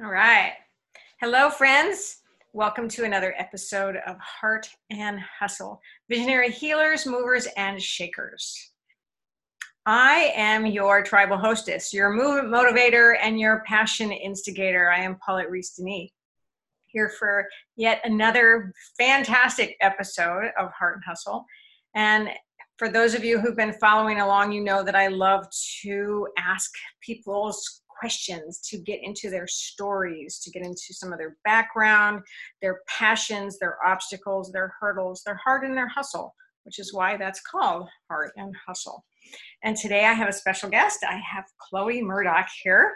All right. Hello, friends. Welcome to another episode of Heart and Hustle Visionary Healers, Movers, and Shakers. I am your tribal hostess, your movement motivator, and your passion instigator. I am Paulette Reese Denis, here for yet another fantastic episode of Heart and Hustle. And for those of you who've been following along, you know that I love to ask people's questions, to get into their stories, to get into some of their background, their passions, their obstacles, their hurdles, their heart and their hustle, which is why that's called Heart and Hustle. And today I have a special guest. I have Chloe Murdoch here.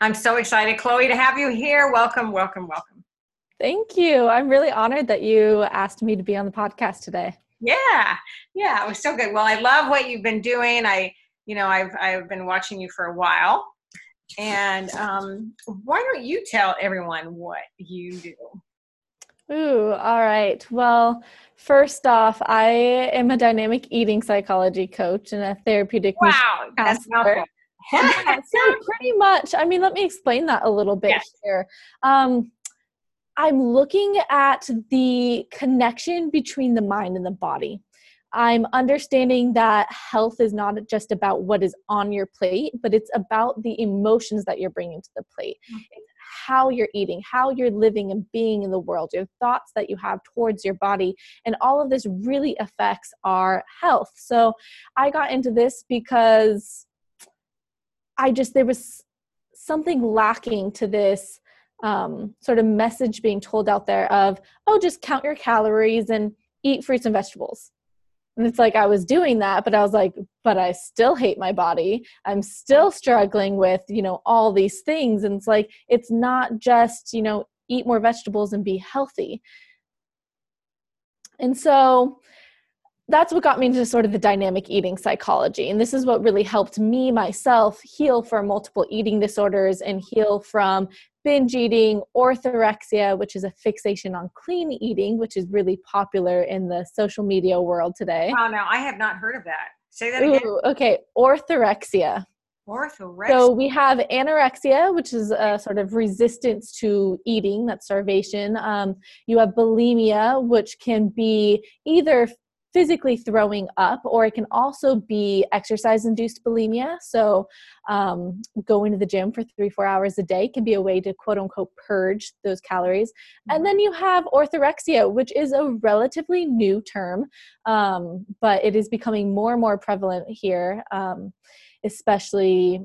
I'm so excited, Chloe, to have you here. Welcome, welcome, welcome. Thank you. I'm really honored that you asked me to be on the podcast today. Yeah, yeah, it was so good. Well, I love what you've been doing. I, you know, I've I've been watching you for a while, and um, why don't you tell everyone what you do? Ooh, all right. Well, first off, I am a dynamic eating psychology coach and a therapeutic wow, that's yeah, so pretty much. I mean, let me explain that a little bit yes. here. Um, I'm looking at the connection between the mind and the body. I'm understanding that health is not just about what is on your plate, but it's about the emotions that you're bringing to the plate. Mm-hmm. It's how you're eating, how you're living and being in the world, your thoughts that you have towards your body. And all of this really affects our health. So I got into this because I just, there was something lacking to this um, sort of message being told out there of, oh, just count your calories and eat fruits and vegetables and it's like I was doing that, but I was like, but I still hate my body. I'm still struggling with, you know, all these things. And it's like, it's not just, you know, eat more vegetables and be healthy. And so that's what got me into sort of the dynamic eating psychology. And this is what really helped me myself heal from multiple eating disorders and heal from binge eating, orthorexia, which is a fixation on clean eating, which is really popular in the social media world today. Wow, no, I have not heard of that. Say that again. Okay, orthorexia. Orthorexia. So we have anorexia, which is a sort of resistance to eating, that's starvation. Um, you have bulimia, which can be either physically throwing up, or it can also be exercise induced bulimia. So, um, going to the gym for three, four hours a day can be a way to quote unquote purge those calories. And then you have orthorexia, which is a relatively new term, um, but it is becoming more and more prevalent here, um, especially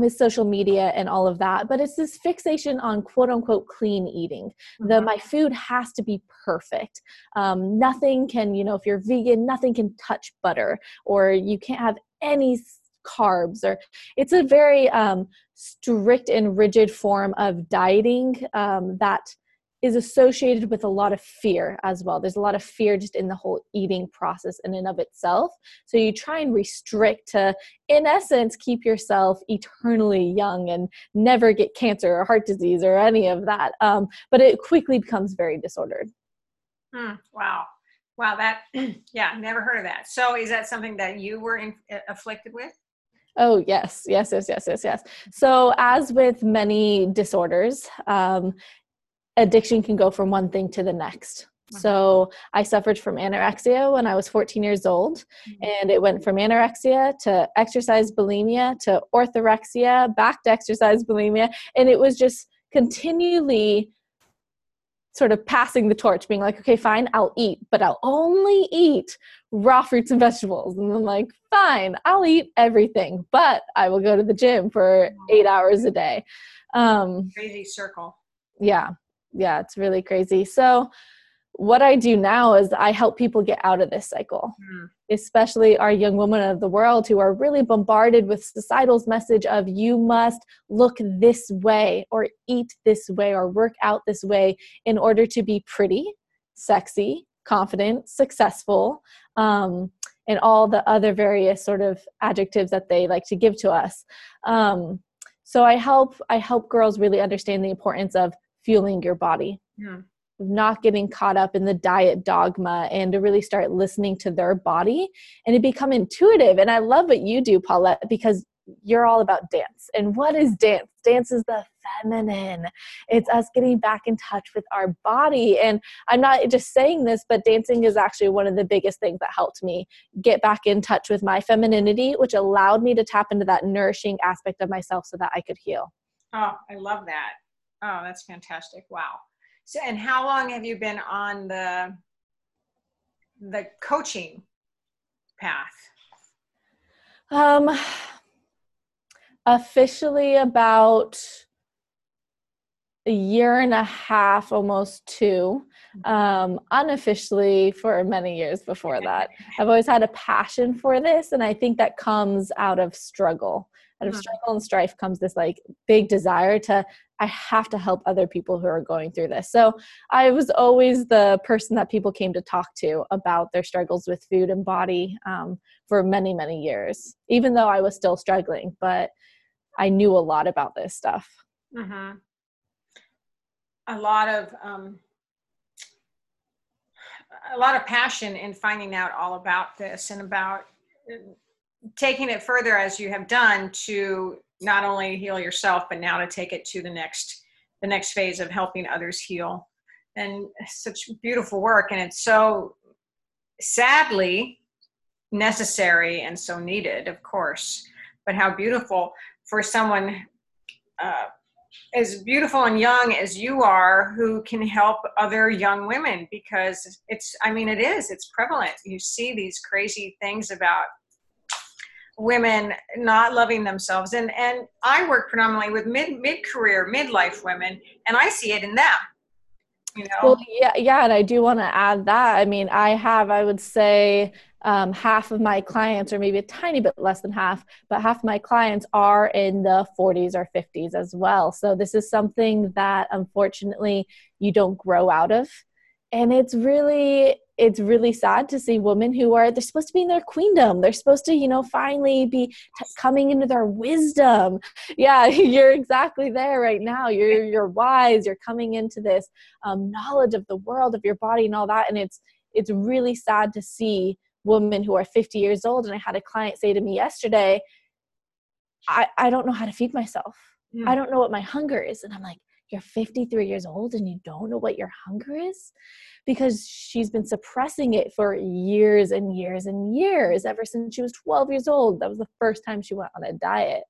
with social media and all of that but it's this fixation on quote unquote clean eating mm-hmm. the my food has to be perfect um, nothing can you know if you're vegan nothing can touch butter or you can't have any carbs or it's a very um, strict and rigid form of dieting um, that is associated with a lot of fear as well. There's a lot of fear just in the whole eating process in and of itself. So you try and restrict to, in essence, keep yourself eternally young and never get cancer or heart disease or any of that. Um, but it quickly becomes very disordered. Hmm, wow. Wow, that, yeah, never heard of that. So is that something that you were in, afflicted with? Oh, yes, yes, yes, yes, yes, yes. So, as with many disorders, um, addiction can go from one thing to the next. So I suffered from anorexia when I was 14 years old, mm-hmm. and it went from anorexia to exercise bulimia to orthorexia, back to exercise bulimia, and it was just continually sort of passing the torch, being like, okay, fine, I'll eat, but I'll only eat raw fruits and vegetables. And I'm like, fine, I'll eat everything, but I will go to the gym for eight hours a day. Um, Crazy circle. Yeah yeah, it's really crazy. So, what I do now is I help people get out of this cycle, mm. especially our young women of the world who are really bombarded with societal's message of you must look this way or eat this way or work out this way in order to be pretty, sexy, confident, successful, um, and all the other various sort of adjectives that they like to give to us. Um, so I help I help girls really understand the importance of fueling your body. Yeah. Not getting caught up in the diet dogma and to really start listening to their body and to become intuitive. And I love what you do, Paulette, because you're all about dance. And what is dance? Dance is the feminine. It's us getting back in touch with our body. And I'm not just saying this, but dancing is actually one of the biggest things that helped me get back in touch with my femininity, which allowed me to tap into that nourishing aspect of myself so that I could heal. Oh, I love that. Oh, that's fantastic. Wow. So, and how long have you been on the the coaching path? Um, officially about a year and a half, almost two. Um, unofficially for many years before that. I've always had a passion for this, and I think that comes out of struggle. Out of mm-hmm. struggle and strife comes this like big desire to I have to help other people who are going through this. So I was always the person that people came to talk to about their struggles with food and body um, for many, many years, even though I was still struggling. But I knew a lot about this stuff. Mm-hmm. A lot of um, a lot of passion in finding out all about this and about uh, taking it further as you have done to not only heal yourself but now to take it to the next the next phase of helping others heal. And such beautiful work and it's so sadly necessary and so needed of course. But how beautiful for someone uh, as beautiful and young as you are who can help other young women because it's i mean it is it's prevalent. You see these crazy things about women not loving themselves. And and i work predominantly with mid mid career midlife women and i see it in them you know? Well yeah yeah and i do want to add that. I mean i have i would say um, half of my clients or maybe a tiny bit less than half but half my clients are in the 40s or 50s as well. So this is something that unfortunately you don't grow out of. And it's really it's really sad to see women who are they're supposed to be in their queendom. They're supposed to you know finally be t- coming into their wisdom. Yeah you're exactly there right now. You're you're wise. You're coming into this um, knowledge of the world of your body and all that. And it's it's really sad to see women who are 50 years old. And i had a client say to me yesterday i i don't know how to feed myself. Mm. i don't know what my hunger is. And i'm like you're 53 years old and you don't know what your hunger is? Because she's been suppressing it for years and years and years ever since she was 12 years old. That was the first time she went on a diet.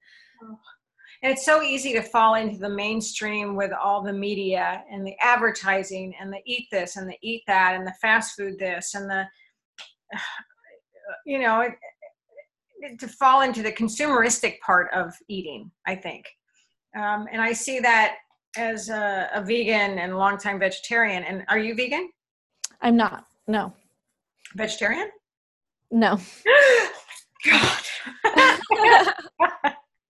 And it's so easy to fall into the mainstream with all the media and the advertising and the eat this and the eat that and the fast food this and the you know to fall into the consumeristic part of eating i think. Um, and i see that as a, a vegan and longtime vegetarian. And are you vegan? I'm not. No. Vegetarian? No. God.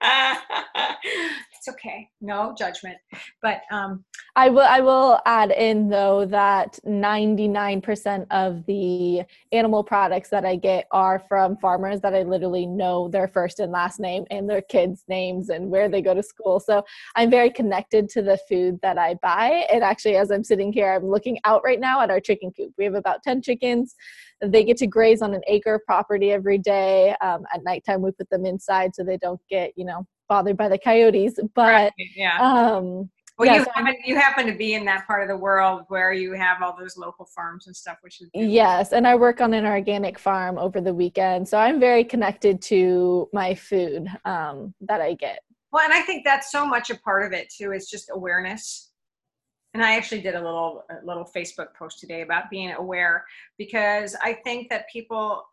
it's okay. No judgment. But um i will i will add in though that 99% of the animal products that i get are from farmers that i literally know their first and last name and their kids names and where they go to school. So i'm very connected to the food that i buy. And actually as i'm sitting here i'm looking out right now at our chicken coop. We have about 10 chickens. They get to graze on an acre property every day. Um, at nighttime we put them inside so they don't get you know bothered by the coyotes but right. yeah um well, yeah, you, so happen, you happen to be in that part of the world where you have all those local farms and stuff, which is beautiful. yes. And I work on an organic farm over the weekend, so I'm very connected to my food um, that I get. Well, and I think that's so much a part of it too. Is just awareness. And I actually did a little a little Facebook post today about being aware because I think that people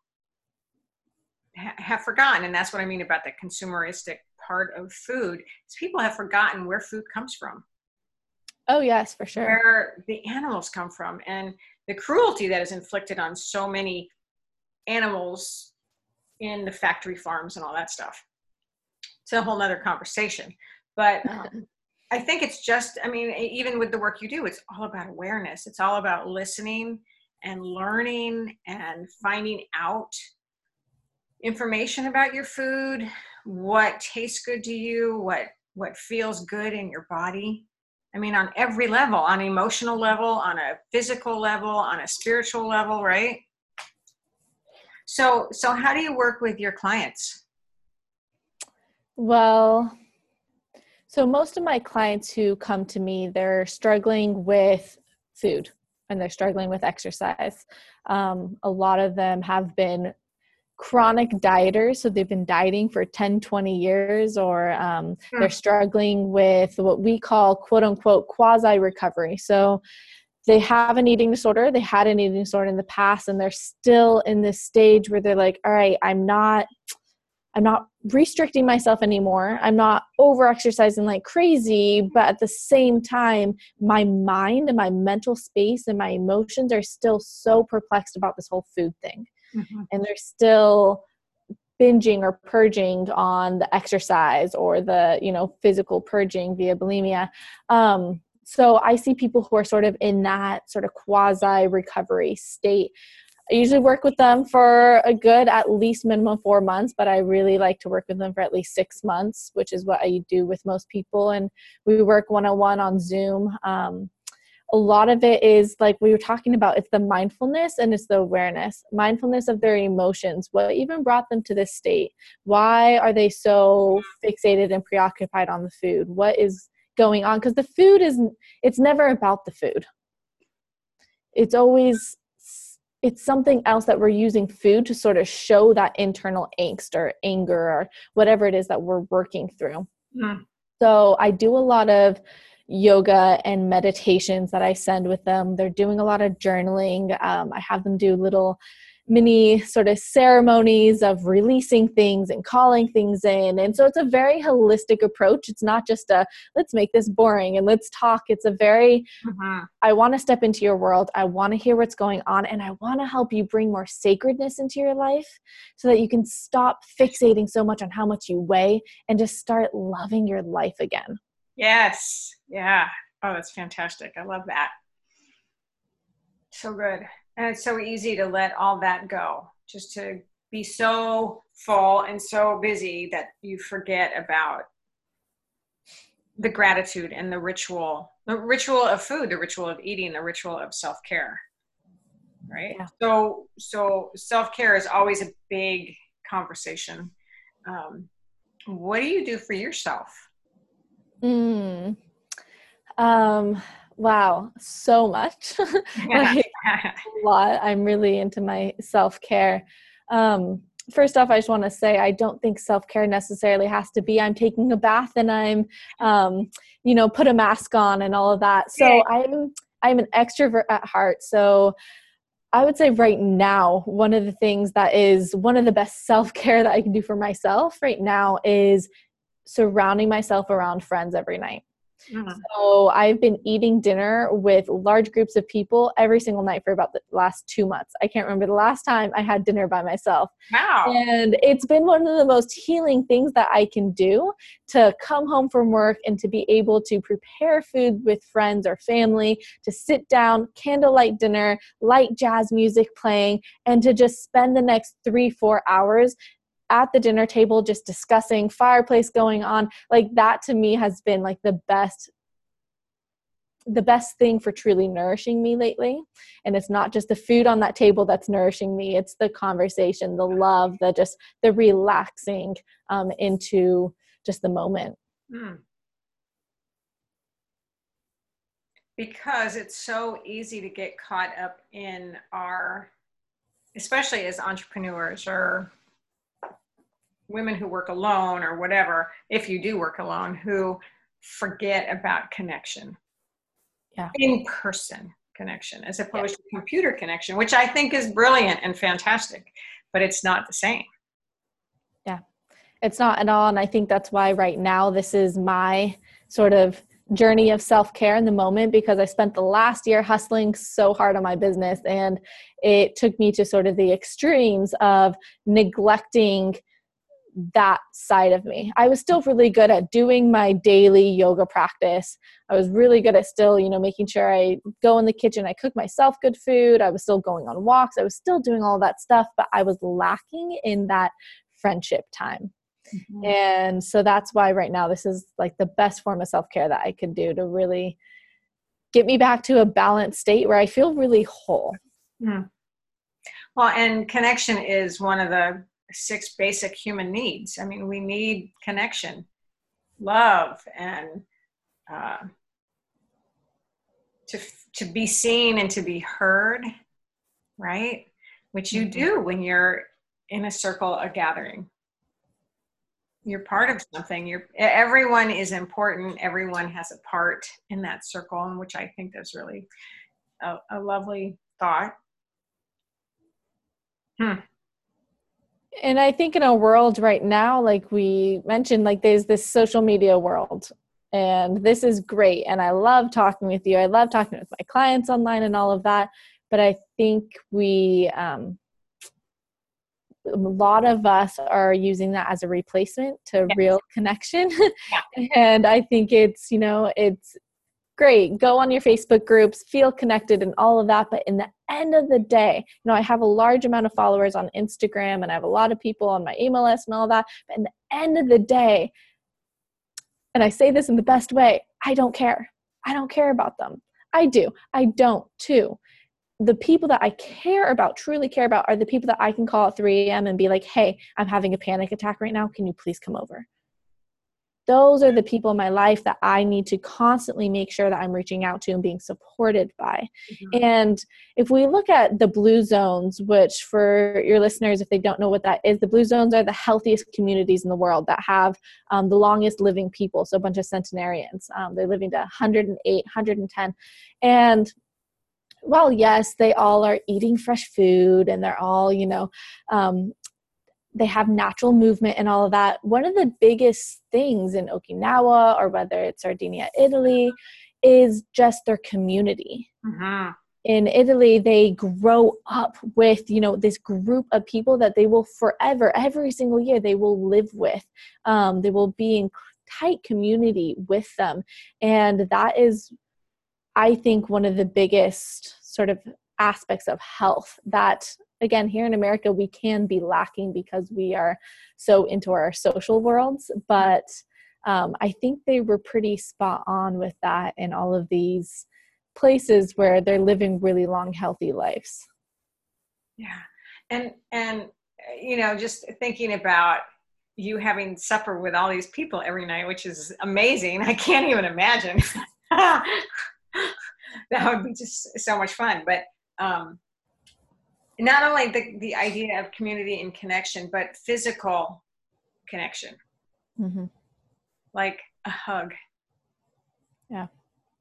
have forgotten, and that's what I mean about the consumeristic part of food is people have forgotten where food comes from. Oh yes, for sure. Where the animals come from and the cruelty that is inflicted on so many animals in the factory farms and all that stuff. It's a whole nother conversation. But um, I think it's just, I mean, even with the work you do, it's all about awareness. It's all about listening and learning and finding out information about your food, what tastes good to you, what what feels good in your body. I mean, on every level, on emotional level, on a physical level, on a spiritual level, right? So, so how do you work with your clients? Well, so most of my clients who come to me, they're struggling with food and they're struggling with exercise. Um, a lot of them have been chronic dieters so they've been dieting for 10 20 years or um, mm. they're struggling with what we call quote unquote quasi recovery so they have an eating disorder they had an eating disorder in the past and they're still in this stage where they're like all right i'm not i'm not restricting myself anymore. I'm not over exercising like crazy but at the same time my mind and my mental space and my emotions are still so perplexed about this whole food thing mm-hmm. and they're still binging or purging on the exercise or the you know physical purging via bulimia. Um, so i see people who are sort of in that sort of quasi recovery state. I usually work with them for a good at least minimum four months but i really like to work with them for at least six months which is what i do with most people. And we work one-on-one on zoom um, a lot of it is like we were talking about it's the mindfulness and it's the awareness mindfulness of their emotions what even brought them to this state. Why are they so fixated and preoccupied on the food? What is going on? Because the food is it's never about the food. It's always it's something else that we're using food to sort of show that internal angst or anger or whatever it is that we're working through. Mm. so i do a lot of yoga and meditations that I send with them. They're doing a lot of journaling. Um, I have them do little mini sort of ceremonies of releasing things and calling things in. And so it's a very holistic approach. It's not just a let's make this boring and let's talk. It's a very, mm-hmm. I want to step into your world. I want to hear what's going on. And I want to help you bring more sacredness into your life so that you can stop fixating so much on how much you weigh and just start loving your life again. Yes. Yeah. Oh, that's fantastic. I love that. So good. And it's so easy to let all that go, just to be so full and so busy that you forget about the gratitude and the ritual, the ritual of food, the ritual of eating, the ritual of self care. Right. Yeah. So, so self care is always a big conversation. Um, what do you do for yourself? Mm. Um, wow, so much. like, a lot. I'm really into my self care. Um, first off, I just want to say I don't think self care necessarily has to be I'm taking a bath and I'm, um, you know, put a mask on and all of that. So I'm I'm an extrovert at heart. So I would say right now, one of the things that is one of the best self care that I can do for myself right now is surrounding myself around friends every night. Mm-hmm. So I've been eating dinner with large groups of people every single night for about the last two months. I can't remember the last time I had dinner by myself. Wow. And it's been one of the most healing things that I can do to come home from work and to be able to prepare food with friends or family, to sit down, candlelight dinner, light jazz music playing, and to just spend the next three, four hours at the dinner table just discussing fireplace going on like that to me has been like the best the best thing for truly nourishing me lately. And it's not just the food on that table that's nourishing me it's the conversation the love the just the relaxing um, into just the moment. Mm. because it's so easy to get caught up in our especially as entrepreneurs or women who work alone or whatever, if you do work alone, who forget about connection. Yeah. In person connection as opposed yeah. to computer connection, which I think is brilliant and fantastic, but it's not the same. Yeah. It's not at all. And I think that's why right now this is my sort of journey of self care in the moment because I spent the last year hustling so hard on my business and it took me to sort of the extremes of neglecting that side of me. I was still really good at doing my daily yoga practice. I was really good at still, you know, making sure I go in the kitchen, I cook myself good food. I was still going on walks. I was still doing all that stuff, but I was lacking in that friendship time. Mm-hmm. And so that's why right now this is like the best form of self-care that I can do to really get me back to a balanced state where I feel really whole. Mm. Well, and connection is one of the six basic human needs. I mean, we need connection, love, and uh, to to be seen and to be heard, right? Which you mm-hmm. do when you're in a circle, a gathering. You're part of something. You're everyone is important. Everyone has a part in that circle, and which I think is really a, a lovely thought. Hmm. And I think in a world right now, like we mentioned, like there's this social media world, and this is great. And I love talking with you. I love talking with my clients online and all of that. But I think we, um, a lot of us are using that as a replacement to yes. real connection. Yeah. and I think it's, you know, it's great go on your facebook groups feel connected and all of that but in the end of the day you know i have a large amount of followers on instagram and i have a lot of people on my email list and all that but in the end of the day and i say this in the best way i don't care i don't care about them i do i don't too the people that I care about, truly care about, are the people that I can call at 3 a.m. and be like, hey, I'm having a panic attack right now. Can you please come over? Those are the people in my life that I need to constantly make sure that I'm reaching out to and being supported by. Mm-hmm. And if we look at the blue zones, which for your listeners, if they don't know what that is, the blue zones are the healthiest communities in the world that have um, the longest living people. So a bunch of centenarians. Um, they're living to 108, 110. And well, yes, they all are eating fresh food and they're all, you know, um, they have natural movement and all of that. One of the biggest things in Okinawa or whether it's Sardinia, Italy, is just their community. Mm-hmm. In Italy, they grow up with you know this group of people that they will forever, every single year, they will live with. Um, they will be in tight community with them, and that is, I think, one of the biggest sort of aspects of health that again here in america we can be lacking because we are so into our social worlds but um, i think they were pretty spot on with that in all of these places where they're living really long healthy lives. Yeah. And and you know just thinking about you having supper with all these people every night which is amazing. I can't even imagine. That would be just so much fun. But um, not only the, the idea of community and connection, but physical connection. Mm-hmm. Like a hug. Yeah.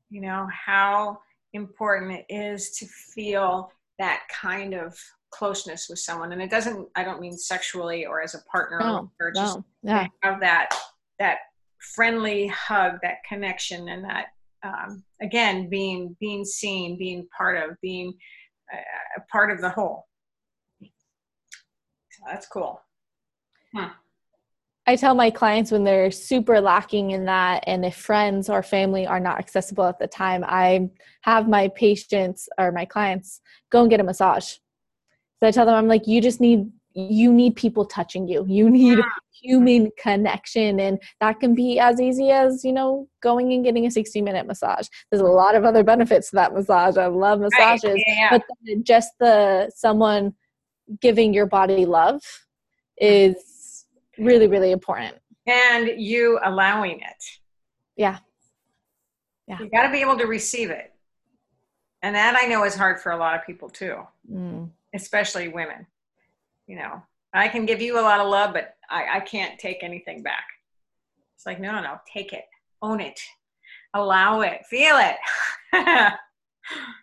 You know, how important it is to feel that kind of closeness with someone. And it doesn't, I don't mean sexually or as a partner no, or just no. yeah. have that, that friendly hug, that connection and that, um, again, being, being seen, being part of, being, a part of the whole. So that's cool. Huh. I tell my clients when they're super lacking in that, and if friends or family are not accessible at the time, I have my patients or my clients go and get a massage. So I tell them, I'm like, you just need you need people touching you. You need human connection, and that can be as easy as you know going and getting a 60 minute massage. There's a lot of other benefits to that massage. I love massages, right. yeah. but just the someone giving your body love is really really important. And you allowing it. Yeah. Yeah. You got to be able to receive it. And that I know is hard for a lot of people too, mm. especially women you know, I can give you a lot of love, but I, I can't take anything back. It's like, no, no, no, take it, own it, allow it, feel it.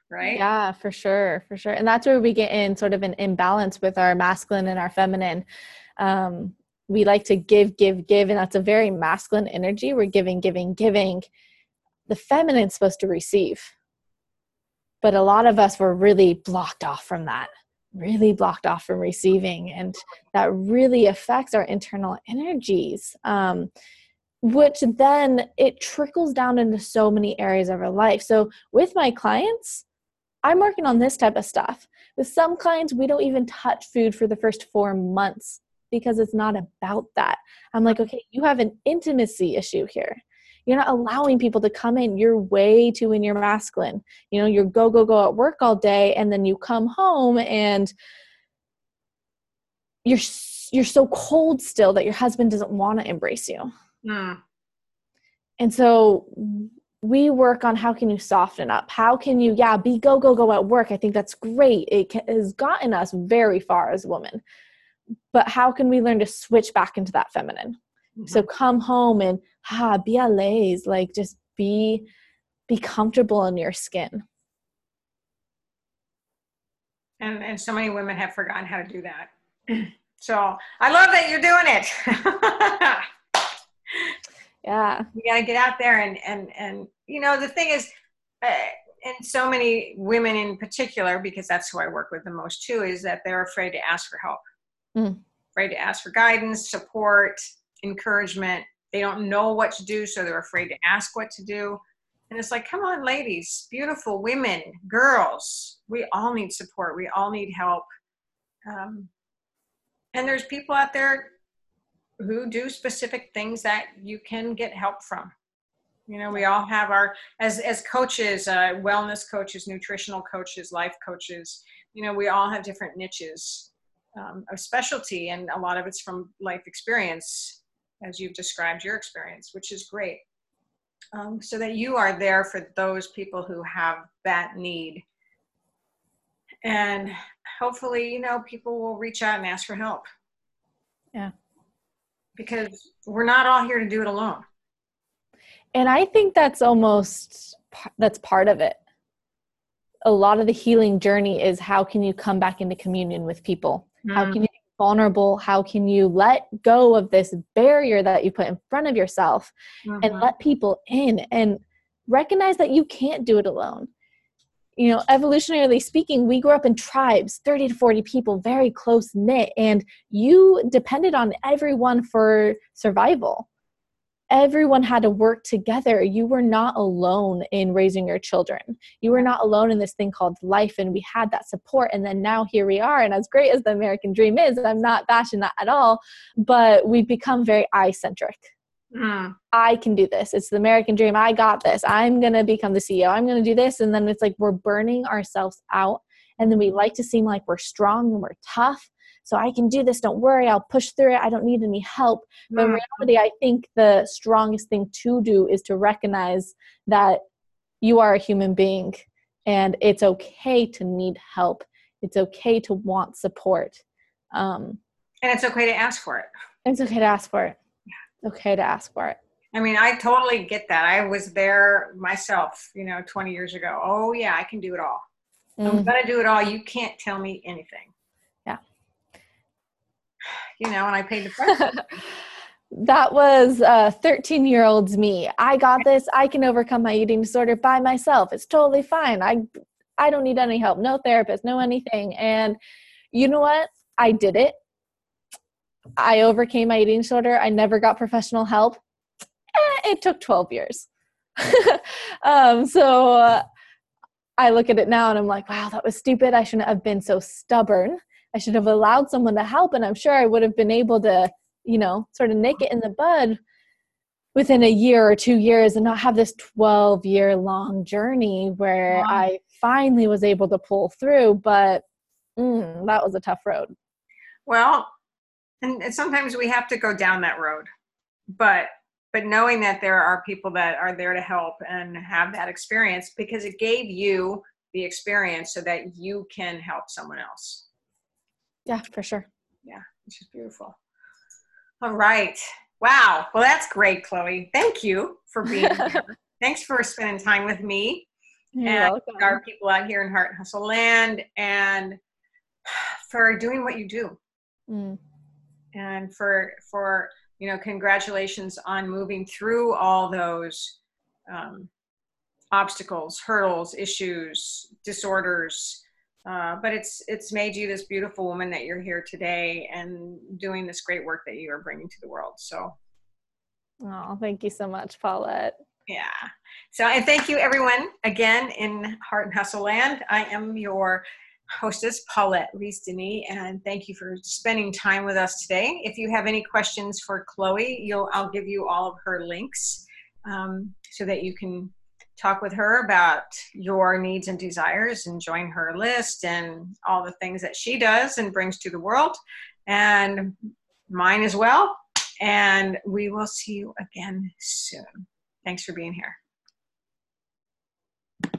right? Yeah, for sure, for sure. And that's where we get in sort of an imbalance with our masculine and our feminine. Um, we like to give, give, give, and that's a very masculine energy. We're giving, giving, giving. The feminine's supposed to receive. But a lot of us were really blocked off from that really blocked off from receiving and that really affects our internal energies um, which then it trickles down into so many areas of our life. So with my clients i'm working on this type of stuff. With some clients we don't even touch food for the first four months because it's not about that. I'm like okay you have an intimacy issue here you're not allowing people to come in. You're way too in your masculine. You know you're go go go at work all day and then you come home and you're you're so cold still that your husband doesn't want to embrace you. Mm. and so we work on how can you soften up? How can you yeah be go go go at work? I think that's great. It has gotten us very far as women. But how can we learn to switch back into that feminine so come home and ha be a laze like just be be comfortable in your skin. And and so many women have forgotten how to do that. So i love that you're doing it. Yeah. You got to get out there and and and you know the thing is uh, and so many women in particular because that's who i work with the most too is that they're afraid to ask for help. Mm. afraid to ask for guidance support encouragement. They don't know what to do so they're afraid to ask what to do. And it's like come on ladies beautiful women girls we all need support. We all need help. Um, and there's people out there who do specific things that you can get help from. You know we all have our as as coaches uh, wellness coaches nutritional coaches life coaches you know we all have different niches um, of specialty and a lot of it's from life experience as you've described your experience which is great. Um, so that you are there for those people who have that need. And hopefully you know people will reach out and ask for help. Yeah. because we're not all here to do it alone. And i think that's almost that's part of it. A lot of the healing journey is how can you come back into communion with people? How Mm. can you vulnerable how can you let go of this barrier that you put in front of yourself and Mhm. let people in and recognize that you can't do it alone you know evolutionarily speaking we grew up in tribes 30 to 40 people very close knit and you depended on everyone for survival everyone had to work together you were not alone in raising your children you were not alone in this thing called life and we had that support and then now here we are and as great as the american dream is i'm not bashing that at all but we've become very i centric Mm. I can do this. It's the American dream. I got this. I'm going to become the CEO. I'm going to do this. And then it's like we're burning ourselves out. And then we like to seem like we're strong and we're tough. So I can do this. Don't worry. I'll push through it. I don't need any help. But in Mm. reality, I think the strongest thing to do is to recognize that you are a human being and it's okay to need help. It's okay to want support. Um, and it's okay to ask for it it's okay to ask for it. It's okay to ask for it. I mean, I totally get that. I was there myself, you know, 20 years ago. Oh, yeah, I can do it all. I'm Mm. going to do it all. You can't tell me anything. You know, and I paid the price. that was uh 13 year old's me. I got this. I can overcome my eating disorder by myself. It's totally fine. I i don't need any help. No therapist no anything. And you know what? I did it. I overcame my eating disorder. I never got professional help. Eh, it took 12 years. Um so uh, i look at it now and i'm like wow that was stupid. I shouldn't have been so stubborn i should have allowed someone to help and i'm sure i would have been able to you know, sort of nip it in the bud within a year or two years and not have this 12 year long journey where Wow. I finally was able to pull through. But mm, that was a tough road. well, and, and sometimes we have to go down that road. But but knowing that there are people that are there to help and have that experience because it gave you the experience so that you can help someone else. Yeah, for sure. Yeah, which is beautiful. All right. Wow. Well, that's great, Chloe. Thank you for being here. Thanks for spending time with me You're and welcome. our people out here in Heart and Hustle Land and for doing what you do Mm, and for for you know congratulations on moving through all those um, obstacles hurdles issues disorders uh, but it's it's made you this beautiful woman that you're here today and doing this great work that you are bringing to the world so. Oh, thank you so much, Paulette. yeah. So and thank you everyone again in heart and hustle land. I am your hostess paulette reese denis and thank you for spending time with us today. If you have any questions for chloe you'll i'll give you all of her links um, so that you can talk with her about your needs and desires and join her list and all the things that she does and brings to the world and mine as well. And we will see you again soon. Thanks for being here.